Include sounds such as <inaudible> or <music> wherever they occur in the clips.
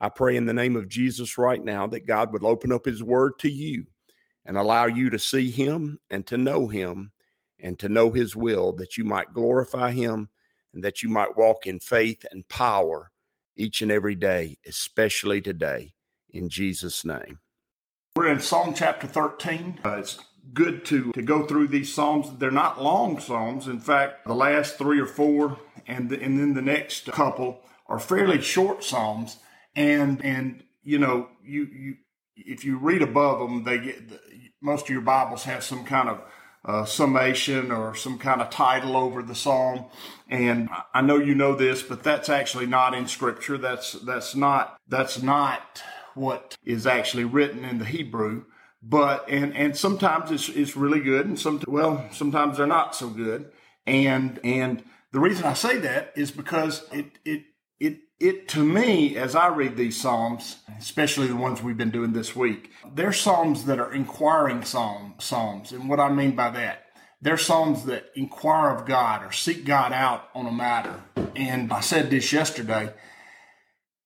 I pray in the name of Jesus right now that God would open up his word to you and allow you to see him and to know him and to know his will, that you might glorify him and that you might walk in faith and power each and every day, especially today, in Jesus' name. We're in Psalm chapter 13. Uh, it's good to, to go through these Psalms. They're not long Psalms. In fact, the last three or four and, the, and then the next couple are fairly short Psalms and and you know you you if you read above them, they get most of your Bibles have some kind of uh, summation or some kind of title over the psalm. And I know you know this, but that's actually not in Scripture. That's that's not that's not what is actually written in the Hebrew. But and and sometimes it's it's really good, and some well sometimes they're not so good. And and the reason I say that is because it it it to me as i read these psalms especially the ones we've been doing this week they're psalms that are inquiring psalm, psalms. And what i mean by that they're psalms that inquire of god or seek god out on a matter. And i said this yesterday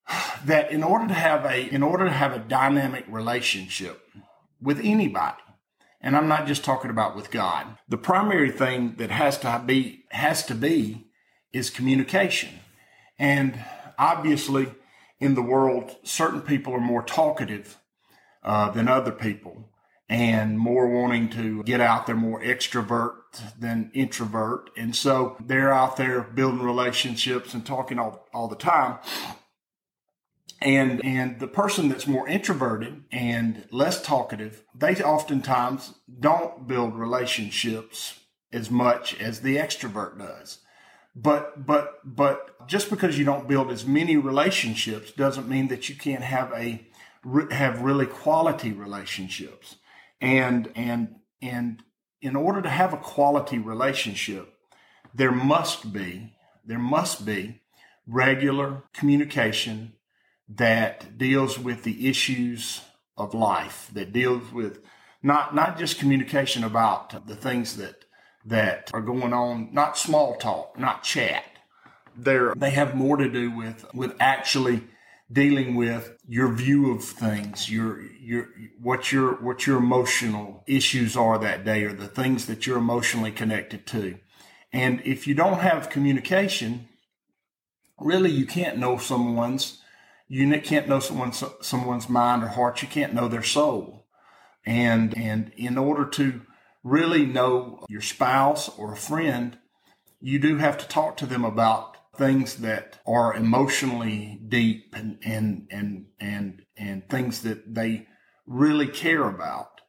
<sighs> that in order to have a in order to have a dynamic relationship with anybody and i'm not just talking about with god the primary thing that has to be has to be is communication. And obviously, in the world, certain people are more talkative uh, than other people and more wanting to get out there, more extrovert than introvert. And so they're out there building relationships and talking all, all the time. And, and the person that's more introverted and less talkative, they oftentimes don't build relationships as much as the extrovert does. But, but, but just because you don't build as many relationships doesn't mean that you can't have a, have really quality relationships. And, and, and in order to have a quality relationship, there must be, there must be regular communication that deals with the issues of life, that deals with not, not just communication about the things that that are going on, not small talk, not chat. They're, they have more to do with, with actually dealing with your view of things, your, your, what your, what your emotional issues are that day or the things that you're emotionally connected to. And if you don't have communication, really you can't know someone's, you can't know someone's, someone's mind or heart. You can't know their soul. And, and in order to, really know your spouse or a friend, you do have to talk to them about things that are emotionally deep and, and, and, and, and things that they really care about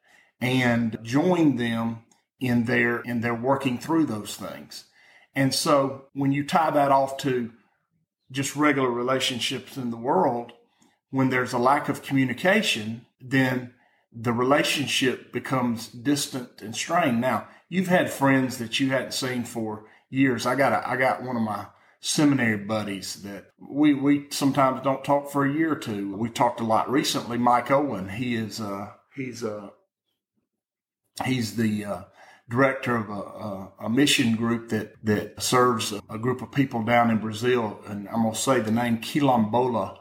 and join them in their, in their working through those things. And so when you tie that off to just regular relationships in the world, when there's a lack of communication, then the relationship becomes distant and strained. Now, you've had friends that you hadn't seen for years. I got a, I got one of my seminary buddies that we we sometimes don't talk for a year or two. We talked a lot recently. Mike Owen, he is uh he's uh he's the uh, director of a, a, a, mission group that that serves a, a, group of people down in Brazil, and I'm gonna say the name Quilombola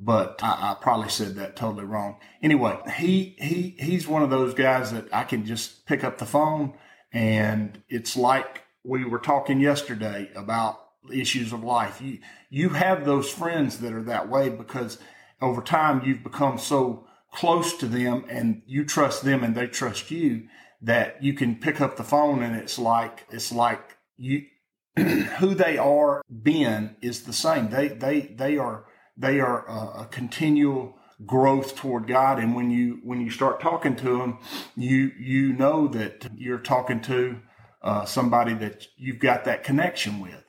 but I, I, probably said that totally wrong. Anyway, he he he's one of those guys that I can just pick up the phone and it's like we were talking yesterday about issues of life. You you have those friends that are that way because over time you've become so close to them and you trust them and they trust you that you can pick up the phone and it's like it's like you <clears throat> who they are being is the same. They they they are they are a, a continual growth toward God. And when you, when you start talking to them, you, you know that you're talking to uh, somebody that you've got that connection with.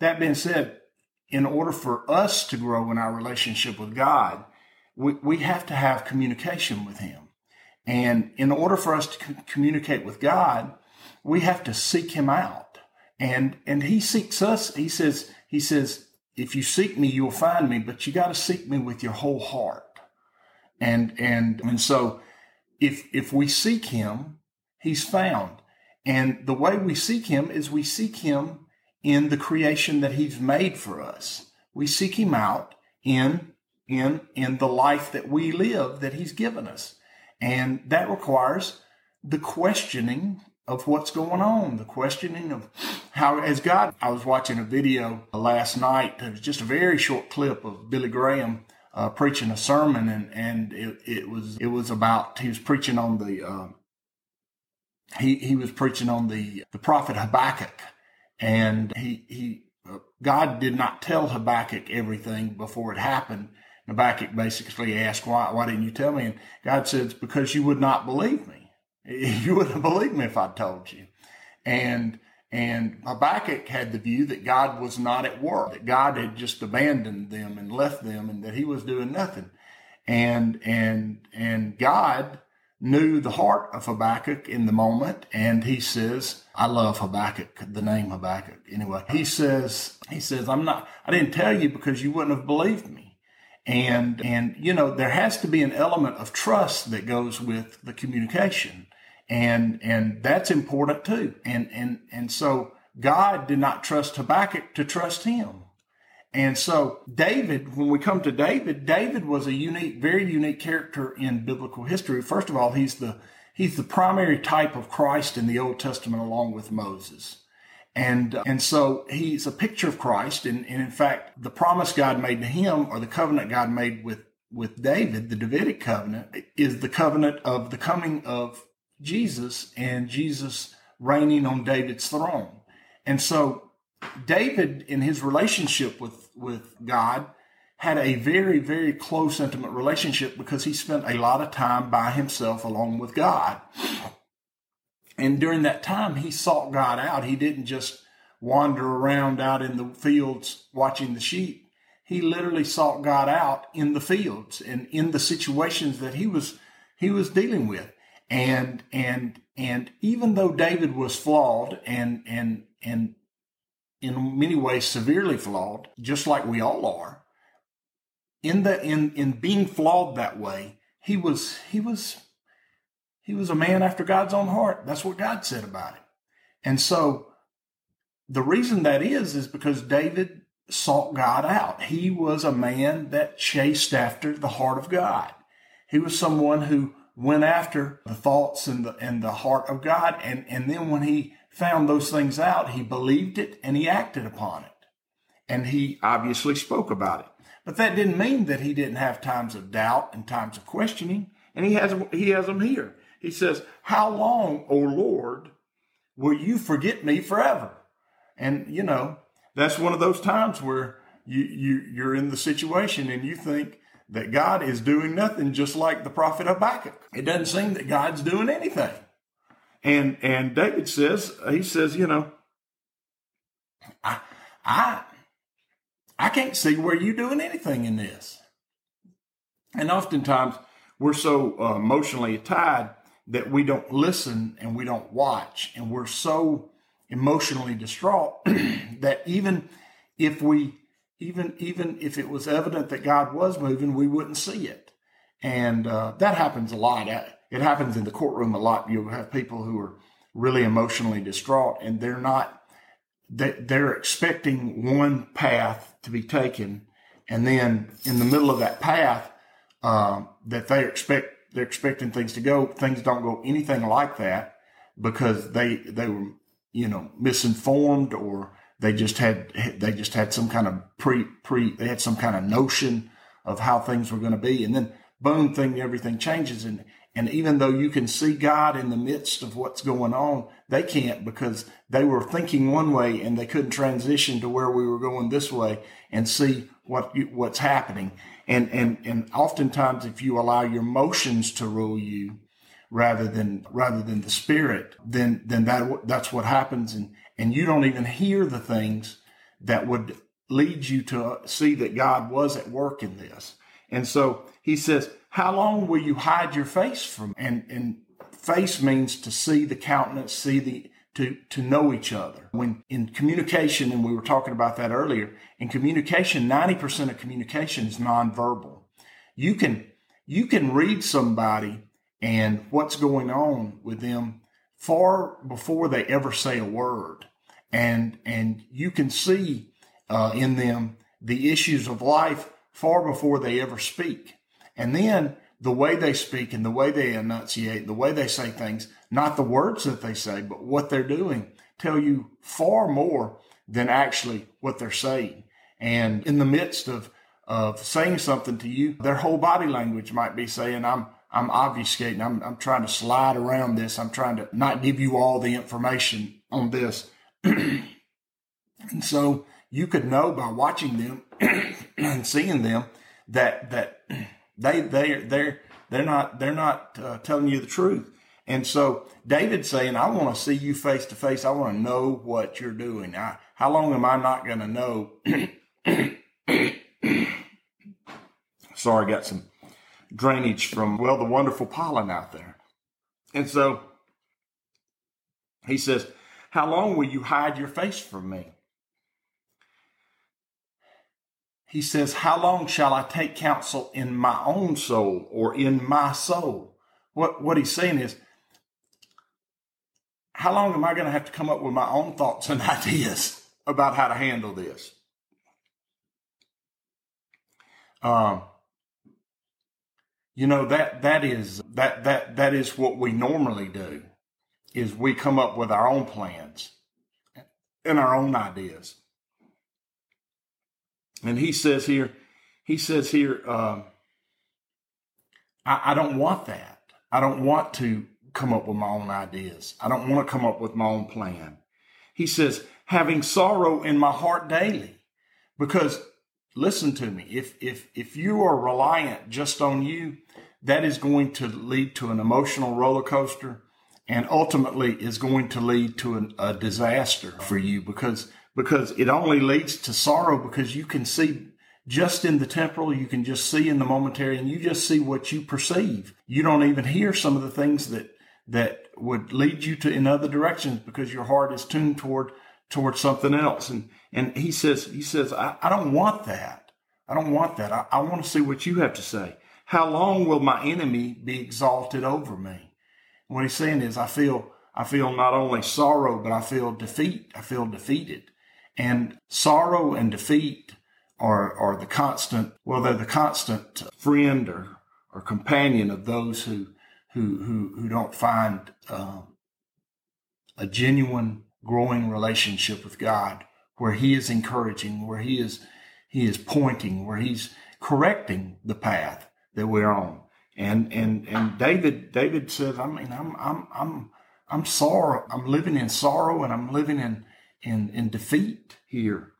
That being said, in order for us to grow in our relationship with God, we, we have to have communication with him. And in order for us to communicate with God, we have to seek him out. And, and he seeks us. He says, he says, if you seek me, you'll find me, but you got to seek me with your whole heart. And, and, and so if, if we seek him, he's found. And the way we seek him is we seek him in the creation that he's made for us. We seek him out in, in, in the life that we live that he's given us. And that requires the questioning of what's going on, the questioning of how, as God, I was watching a video last night. It was just a very short clip of Billy Graham uh, preaching a sermon, and and it, it was it was about he was preaching on the uh, he he was preaching on the the prophet Habakkuk, and he he uh, God did not tell Habakkuk everything before it happened. Habakkuk basically asked, "Why why didn't you tell me?" And God says, "Because you would not believe me." <laughs> You wouldn't believe me if I told you. And and Habakkuk had the view that God was not at work, that God had just abandoned them and left them, and that He was doing nothing. And and and God knew the heart of Habakkuk in the moment, and He says, "I love Habakkuk." The name Habakkuk, anyway. He says, He says, "I'm not. I didn't tell you because you wouldn't have believed me." And and you know there has to be an element of trust that goes with the communication and and that's important too. And and and so God did not trust Habakkuk to trust him. And so David, when we come to David, David was a unique, very unique character in biblical history. First of all, he's the he's the primary type of Christ in the Old Testament along with Moses. And, and so he's a picture of Christ. And, and in fact, the promise God made to him or the covenant God made with, with David, the Davidic covenant, is the covenant of the coming of Jesus and Jesus reigning on David's throne. And so David, in his relationship with, with God, had a very, very close, intimate relationship because he spent a lot of time by himself along with God. And during that time, he sought God out. He didn't just wander around out in the fields watching the sheep. He literally sought God out in the fields and in the situations that he was he was dealing with and and and even though David was flawed and and and in many ways severely flawed, just like we all are, in the in in being flawed that way, he was he was he was a man after God's own heart. That's what God said about him. And so the reason that is is because David sought God out. He was a man that chased after the heart of God. He was someone who went after the thoughts and the and the heart of God and and then when he found those things out he believed it and he acted upon it. And he obviously spoke about it. But that didn't mean that he didn't have times of doubt and times of questioning and he has he has them here. He says how long o lord will you forget me forever? And you know that's one of those times where you you you're in the situation and you think that God is doing nothing, just like the prophet Habakkuk. It doesn't seem that God's doing anything. And and David says, he says, you know, I I I can't see where you're doing anything in this. And oftentimes we're so uh, emotionally tied that we don't listen and we don't watch, and we're so emotionally distraught <clears throat> that even if we even even if it was evident that God was moving, we wouldn't see it. And uh, that happens a lot. It happens in the courtroom a lot. You'll have people who are really emotionally distraught, and they're not. They're expecting one path to be taken, and then in the middle of that path, uh, that they expect they're expecting things to go. Things don't go anything like that because they they were you know misinformed or they just had they just had some kind of pre pre they had some kind of notion of how things were going to be, and then boom, thing everything changes, and and even though you can see God in the midst of what's going on, they can't because they were thinking one way and they couldn't transition to where we were going this way and see what what's happening. And and and oftentimes, if you allow your emotions to rule you rather than rather than the spirit, then then that that's what happens. And and you don't even hear the things that would lead you to see that God was at work in this. And so he says, how long will you hide your face from? And, and face means to see the countenance, see the, to, to know each other. When in communication, and we were talking about that earlier, in communication, 90% of communication is nonverbal. You can, you can read somebody and what's going on with them far before they ever say a word. And, and you can see uh, in them the issues of life far before they ever speak. And then the way they speak and the way they enunciate, the way they say things, not the words that they say, but what they're doing tell you far more than actually what they're saying. And in the midst of, of saying something to you, their whole body language might be saying, I'm, I'm obfuscating. I'm, I'm trying to slide around this. I'm trying to not give you all the information on this. <clears throat> and so you could know by watching them <clears throat> and seeing them that, that <clears throat> they they they're they're not they're not uh, telling you the truth. And so David's saying, I want to see you face to face. I want to know what you're doing. I, how long am I not going to know? Sorry, got some drainage from, well, the wonderful pollen out there. And so he says, How long will you hide your face from me? he says, How long shall I take counsel in my own soul or in my soul? What, what he's saying is, how long am I going to have to come up with my own thoughts and <laughs> ideas about how to handle this? Um, you know that that is that that that is what we normally do is we come up with our own plans and our own ideas and he says here, he says here, uh, I, I don't want that. I don't want to come up with my own ideas. I don't want to come up with my own plan. He says, having sorrow in my heart daily. Because listen to me, if if if you are reliant just on you, that is going to lead to an emotional roller coaster and ultimately is going to lead to an, a disaster for you because because it only leads to sorrow because you can see just in the temporal, you can just see in the momentary, and you just see what you perceive. You don't even hear some of the things that that would lead you to in other directions because your heart is tuned toward toward something else. And and he says he says I, I don't want that. I don't want that. I, I want to see what you have to say. How long will my enemy be exalted over me? What he's saying is I feel I feel not only sorrow, but I feel defeat. I feel defeated. And sorrow and defeat are, are the constant, well, they're the constant friend or, or companion of those who, who, who, who don't find uh, a genuine growing relationship with God where he is encouraging, where he is, he is pointing, where he's correcting the path that we're on. And, and, and David, David says, I mean, I'm, I'm, I'm, I'm sorrow. I'm living in sorrow and I'm living in, in, in defeat here.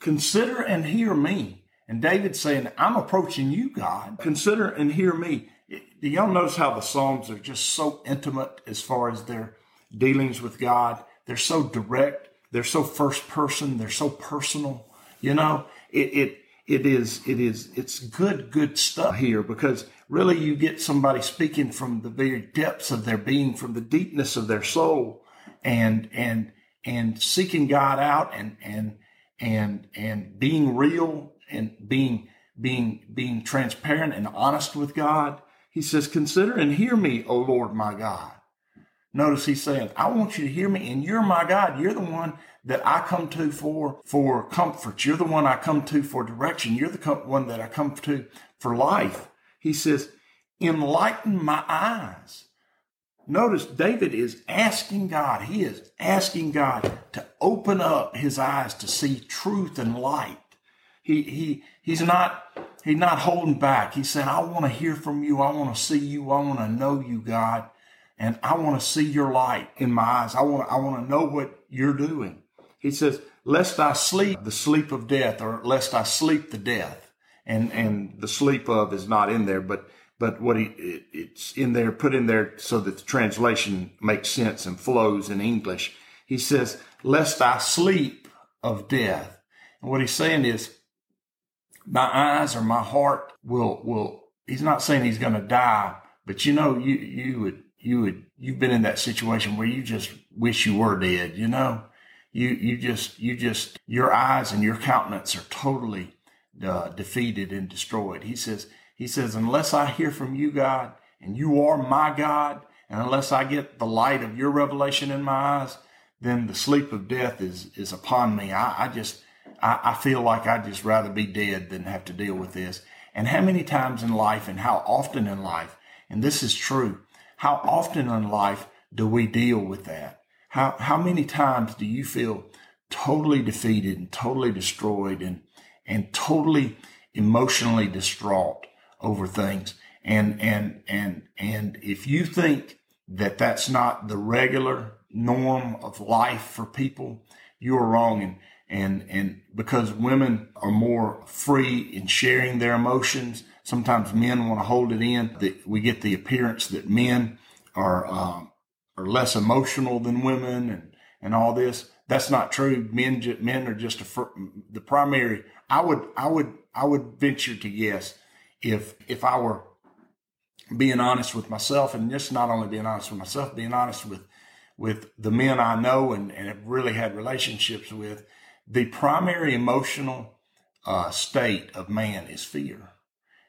Consider and hear me. And David saying, I'm approaching you, God. Consider and hear me. Do y'all notice how the Psalms are just so intimate as far as their dealings with God? They're so direct. They're so first person. They're so personal. You know, it, it, it is, it is, it's good, good stuff here because really you get somebody speaking from the very depths of their being, from the deepness of their soul and, and, and seeking God out and and and and being real and being being being transparent and honest with God. He says, "Consider and hear me, O Lord my God." Notice he's saying, "I want you to hear me, and you're my God. You're the one that I come to for for comfort. You're the one I come to for direction. You're the one that I come to for life." He says, "Enlighten my eyes." Notice David is asking God, he is asking God to open up his eyes to see truth and light. He, he, he's not, he's not holding back. He said, I want to hear from you. I want to see you. I want to know you, God. And I want to see your light in my eyes. I want, I want to know what you're doing. He says, lest I sleep the sleep of death or lest I sleep the death. And, and the sleep of is not in there, but but what he it, it's in there put in there so that the translation makes sense and flows in English. He says, "Lest I sleep of death." And what he's saying is, my eyes or my heart will, will, he's not saying he's going to die, but you know, you, you would, you would, you've been in that situation where you just wish you were dead, you know? You, you just, you just, your eyes and your countenance are totally uh, defeated and destroyed. He says, he says, unless I hear from you, God, and you are my God, and unless I get the light of your revelation in my eyes, then the sleep of death is, is upon me. I, I just, I, I feel like I'd just rather be dead than have to deal with this. And how many times in life and how often in life, and this is true, how often in life do we deal with that? How, how many times do you feel totally defeated and totally destroyed and, and totally emotionally distraught over things? And, and, and, and if you think that that's not the regular norm of life for people, you are wrong. And, and, and because women are more free in sharing their emotions, sometimes men want to hold it in. That we get the appearance that men are, um, are less emotional than women and, and all this. That's not true. Men, men are just a, the primary. I would, I would, I would venture to guess if, if I were being honest with myself and just not only being honest with myself, being honest with, with the men I know and, and have really had relationships with, the primary emotional uh, state of man is fear.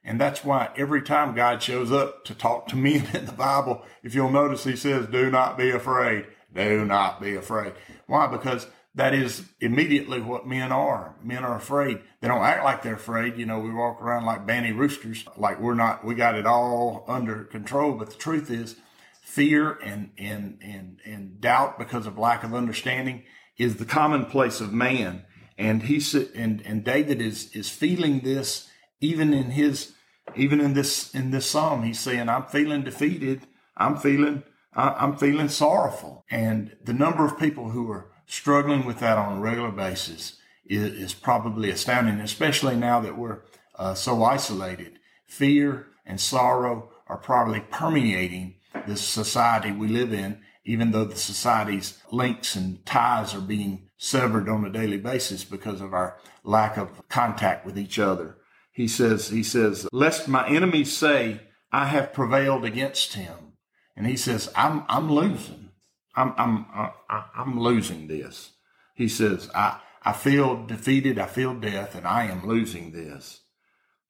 And that's why every time God shows up to talk to men <laughs> in the Bible, if you'll notice, he says, do not be afraid. Do not be afraid. Why? Because that is immediately what men are. Men are afraid. They don't act like they're afraid. You know, we walk around like banty roosters, like we're not, we got it all under control. But the truth is fear and, and, and, and doubt because of lack of understanding is the commonplace of man. And he said, and, and David is, is feeling this even in his, even in this, in this psalm. He's saying, I'm feeling defeated. I'm feeling, I'm feeling sorrowful. And the number of people who are struggling with that on a regular basis is, is probably astounding, especially now that we're uh, so isolated. Fear and sorrow are probably permeating this society we live in, even though the society's links and ties are being severed on a daily basis because of our lack of contact with each other. He says, he says, lest my enemies say I have prevailed against him. And he says, I'm, I'm losing. I'm, I'm, uh, I, I'm losing this. He says, I, I feel defeated. I feel death and I am losing this.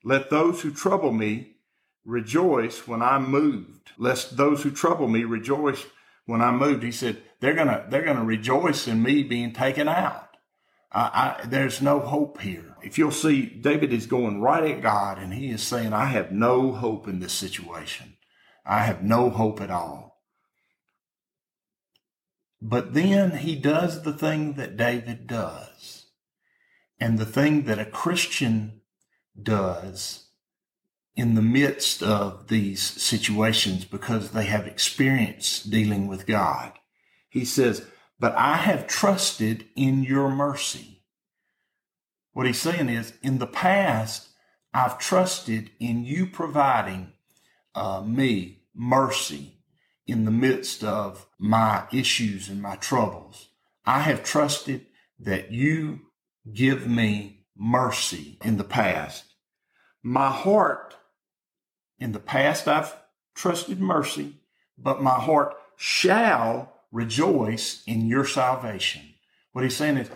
Let those who trouble me rejoice when I'm moved. Lest those who trouble me rejoice when I'm moved. He said, they're going to, they're going to rejoice in me being taken out. I, I, there's no hope here. If you'll see, David is going right at God and he is saying, I have no hope in this situation. I have no hope at all. But then he does the thing that David does. And the thing that a Christian does in the midst of these situations because they have experience dealing with God. He says, but I have trusted in your mercy. What he's saying is, in the past, I've trusted in you providing uh, me mercy in the midst of my issues and my troubles. I have trusted that you give me mercy in the past. My heart, in the past, I've trusted mercy, but my heart shall rejoice in your salvation. What he's saying is,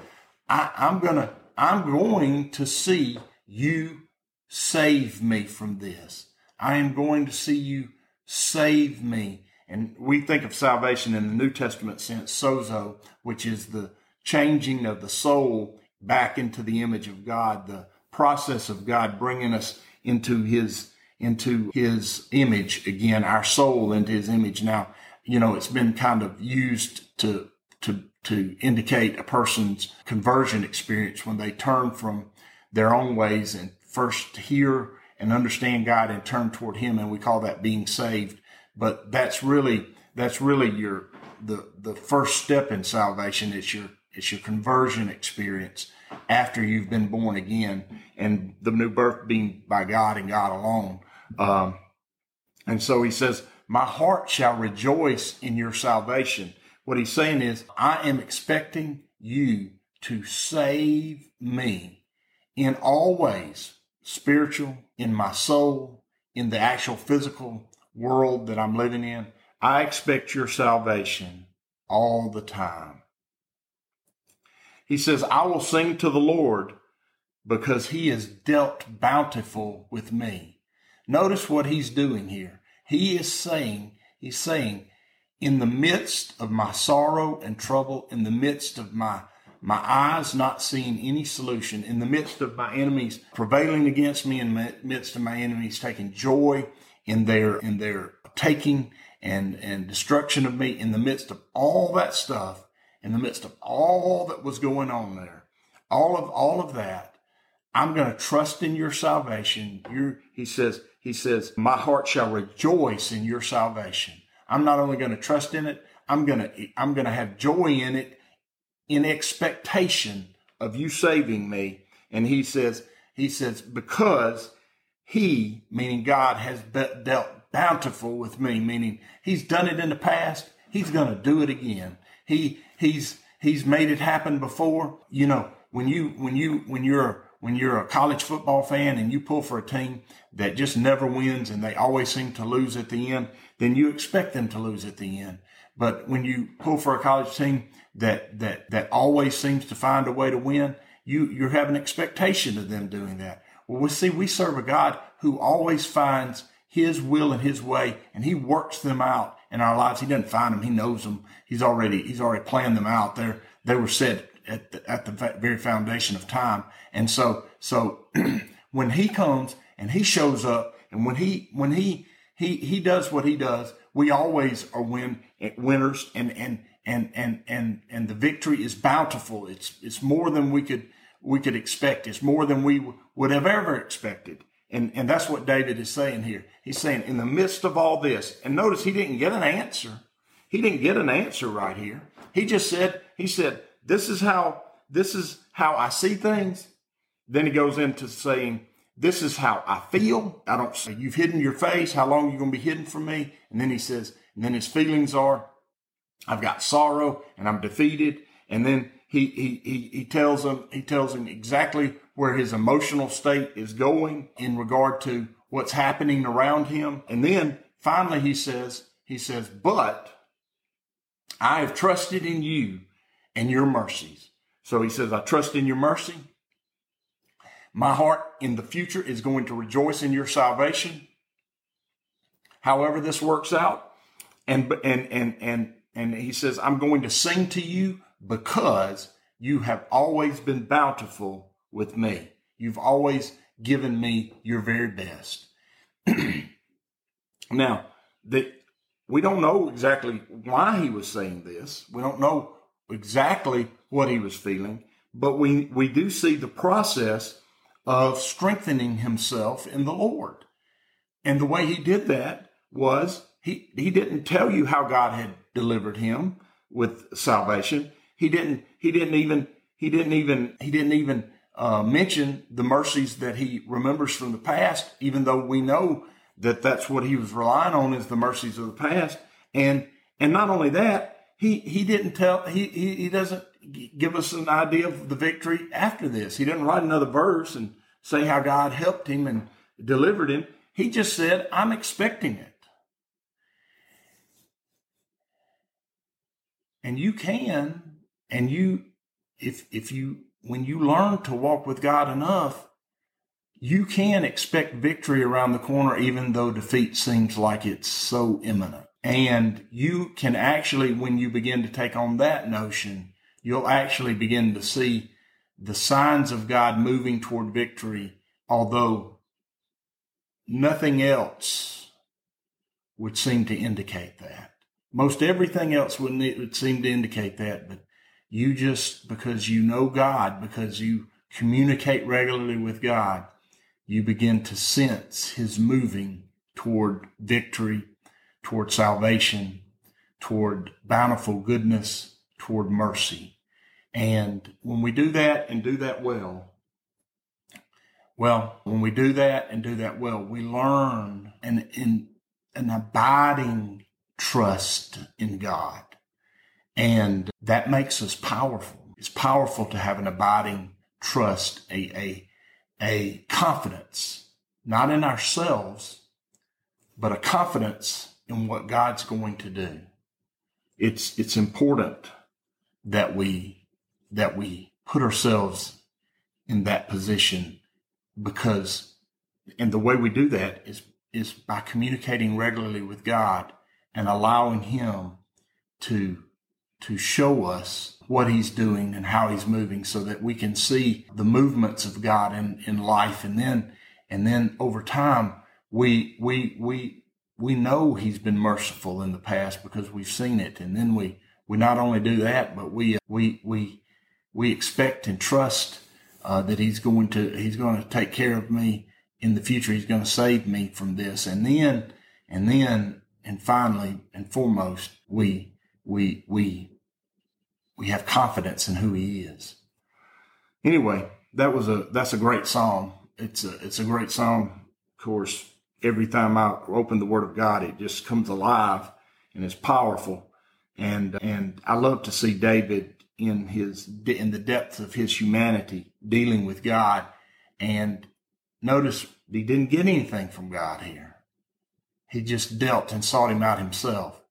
I, I'm gonna, I'm going to see you save me from this. I am going to see you save me and we think of salvation in the New Testament sense, sozo, which is the changing of the soul back into the image of God, the process of God bringing us into his, into his image again, our soul into his image. Now, you know, it's been kind of used to, to, to indicate a person's conversion experience when they turn from their own ways and first hear and understand God and turn toward him. And we call that being saved but that's really that's really your the the first step in salvation it's your it's your conversion experience after you've been born again and the new birth being by god and god alone um, and so he says my heart shall rejoice in your salvation what he's saying is i am expecting you to save me in all ways spiritual, in my soul, in the actual physical world that I'm living in. I expect your salvation all the time. He says, I will sing to the Lord because he has dealt bountiful with me. Notice what he's doing here. He is saying, he's saying, in the midst of my sorrow and trouble, in the midst of my my eyes not seeing any solution, in the midst of my enemies prevailing against me, in the midst of my enemies taking joy in their in their taking and and destruction of me, in the midst of all that stuff, in the midst of all that was going on there, all of all of that, I'm going to trust in your salvation. you he says, he says, my heart shall rejoice in your salvation. I'm not only going to trust in it, I'm going to, I'm going to have joy in it in expectation of you saving me. And he says, he says, because he, meaning God, has dealt bountiful with me, meaning he's done it in the past. He's going to do it again. He, he's, he's made it happen before. You know, when you, when you, when you're, when you're a college football fan and you pull for a team that just never wins and they always seem to lose at the end, then you expect them to lose at the end. But when you pull for a college team that, that, that always seems to find a way to win, you, you have an expectation of them doing that. Well, we see we serve a God who always finds his will and his way and he works them out in our lives. He doesn't find them. He knows them. He's already, he's already planned them out. They're, they were set at the, at the very foundation of time. And so, so <clears throat> when he comes and he shows up and when he, when he, he, he does what he does, we always are win, winners and, and, and, and, and, and the victory is bountiful. It's, it's more than we could, we could expect. It's more than we would have ever expected. And, and that's what David is saying here. He's saying in the midst of all this, and notice he didn't get an answer. He didn't get an answer right here. He just said, he said, this is how, this is how I see things. Then he goes into saying, this is how I feel. I don't say you've hidden your face. How long are you going to be hidden from me? And then he says, and then his feelings are, I've got sorrow and I'm defeated. And then he, he, he, he tells him, he tells him exactly where his emotional state is going in regard to what's happening around him. And then finally he says, he says, but I have trusted in you and your mercies. So he says, I trust in your mercy. My heart in the future is going to rejoice in your salvation. However this works out. And, and, and, and, and he says, I'm going to sing to you because you have always been bountiful with me. You've always given me your very best. <clears throat> now, the, we don't know exactly why he was saying this. We don't know exactly what he was feeling, but we, we do see the process of strengthening himself in the Lord. And the way he did that was he, he didn't tell you how God had delivered him with salvation. He didn't, he didn't even, he didn't even, he didn't even uh, mention the mercies that he remembers from the past, even though we know that that's what he was relying on is the mercies of the past. And, and not only that, he he didn't tell he, he he doesn't give us an idea of the victory after this. He didn't write another verse and say how God helped him and delivered him. He just said, "I'm expecting it." And you can, and you, if if you when you learn to walk with God enough, you can expect victory around the corner, even though defeat seems like it's so imminent. And you can actually, when you begin to take on that notion, you'll actually begin to see the signs of God moving toward victory, although nothing else would seem to indicate that. Most everything else would, would seem to indicate that, but you just, because you know God, because you communicate regularly with God, you begin to sense his moving toward victory toward salvation, toward bountiful goodness, toward mercy. And when we do that and do that well, well, when we do that and do that well, we learn an, an, an abiding trust in God. And that makes us powerful. It's powerful to have an abiding trust, a, a, a confidence, not in ourselves, but a confidence in what God's going to do. It's, it's important that we, that we put ourselves in that position because, and the way we do that is, is by communicating regularly with God and allowing Him to, to show us what He's doing and how He's moving so that we can see the movements of God in, in life. And then, and then over time, we, we, we, we know he's been merciful in the past because we've seen it. And then we, we not only do that, but we, we, we, we expect and trust uh, that he's going to, he's going to take care of me in the future. He's going to save me from this. And then, and then, and finally and foremost, we, we, we, we have confidence in who he is. Anyway, that was a, that's a great song. It's a, it's a great song. Of course, every time I open the Word of God, it just comes alive and it's powerful. And and I love to see David in his in the depths of his humanity dealing with God. And notice he didn't get anything from God here. He just dealt and sought him out himself.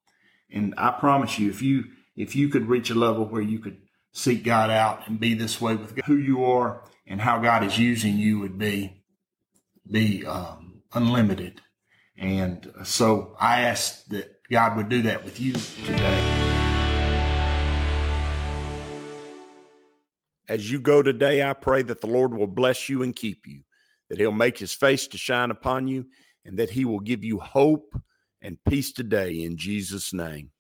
And I promise you, if you if you could reach a level where you could seek God out and be this way with God, who you are and how God is using you would be be um, unlimited. And so I ask that God would do that with you today. As you go today, I pray that the Lord will bless you and keep you, that he'll make his face to shine upon you, and that he will give you hope and peace today in Jesus' name.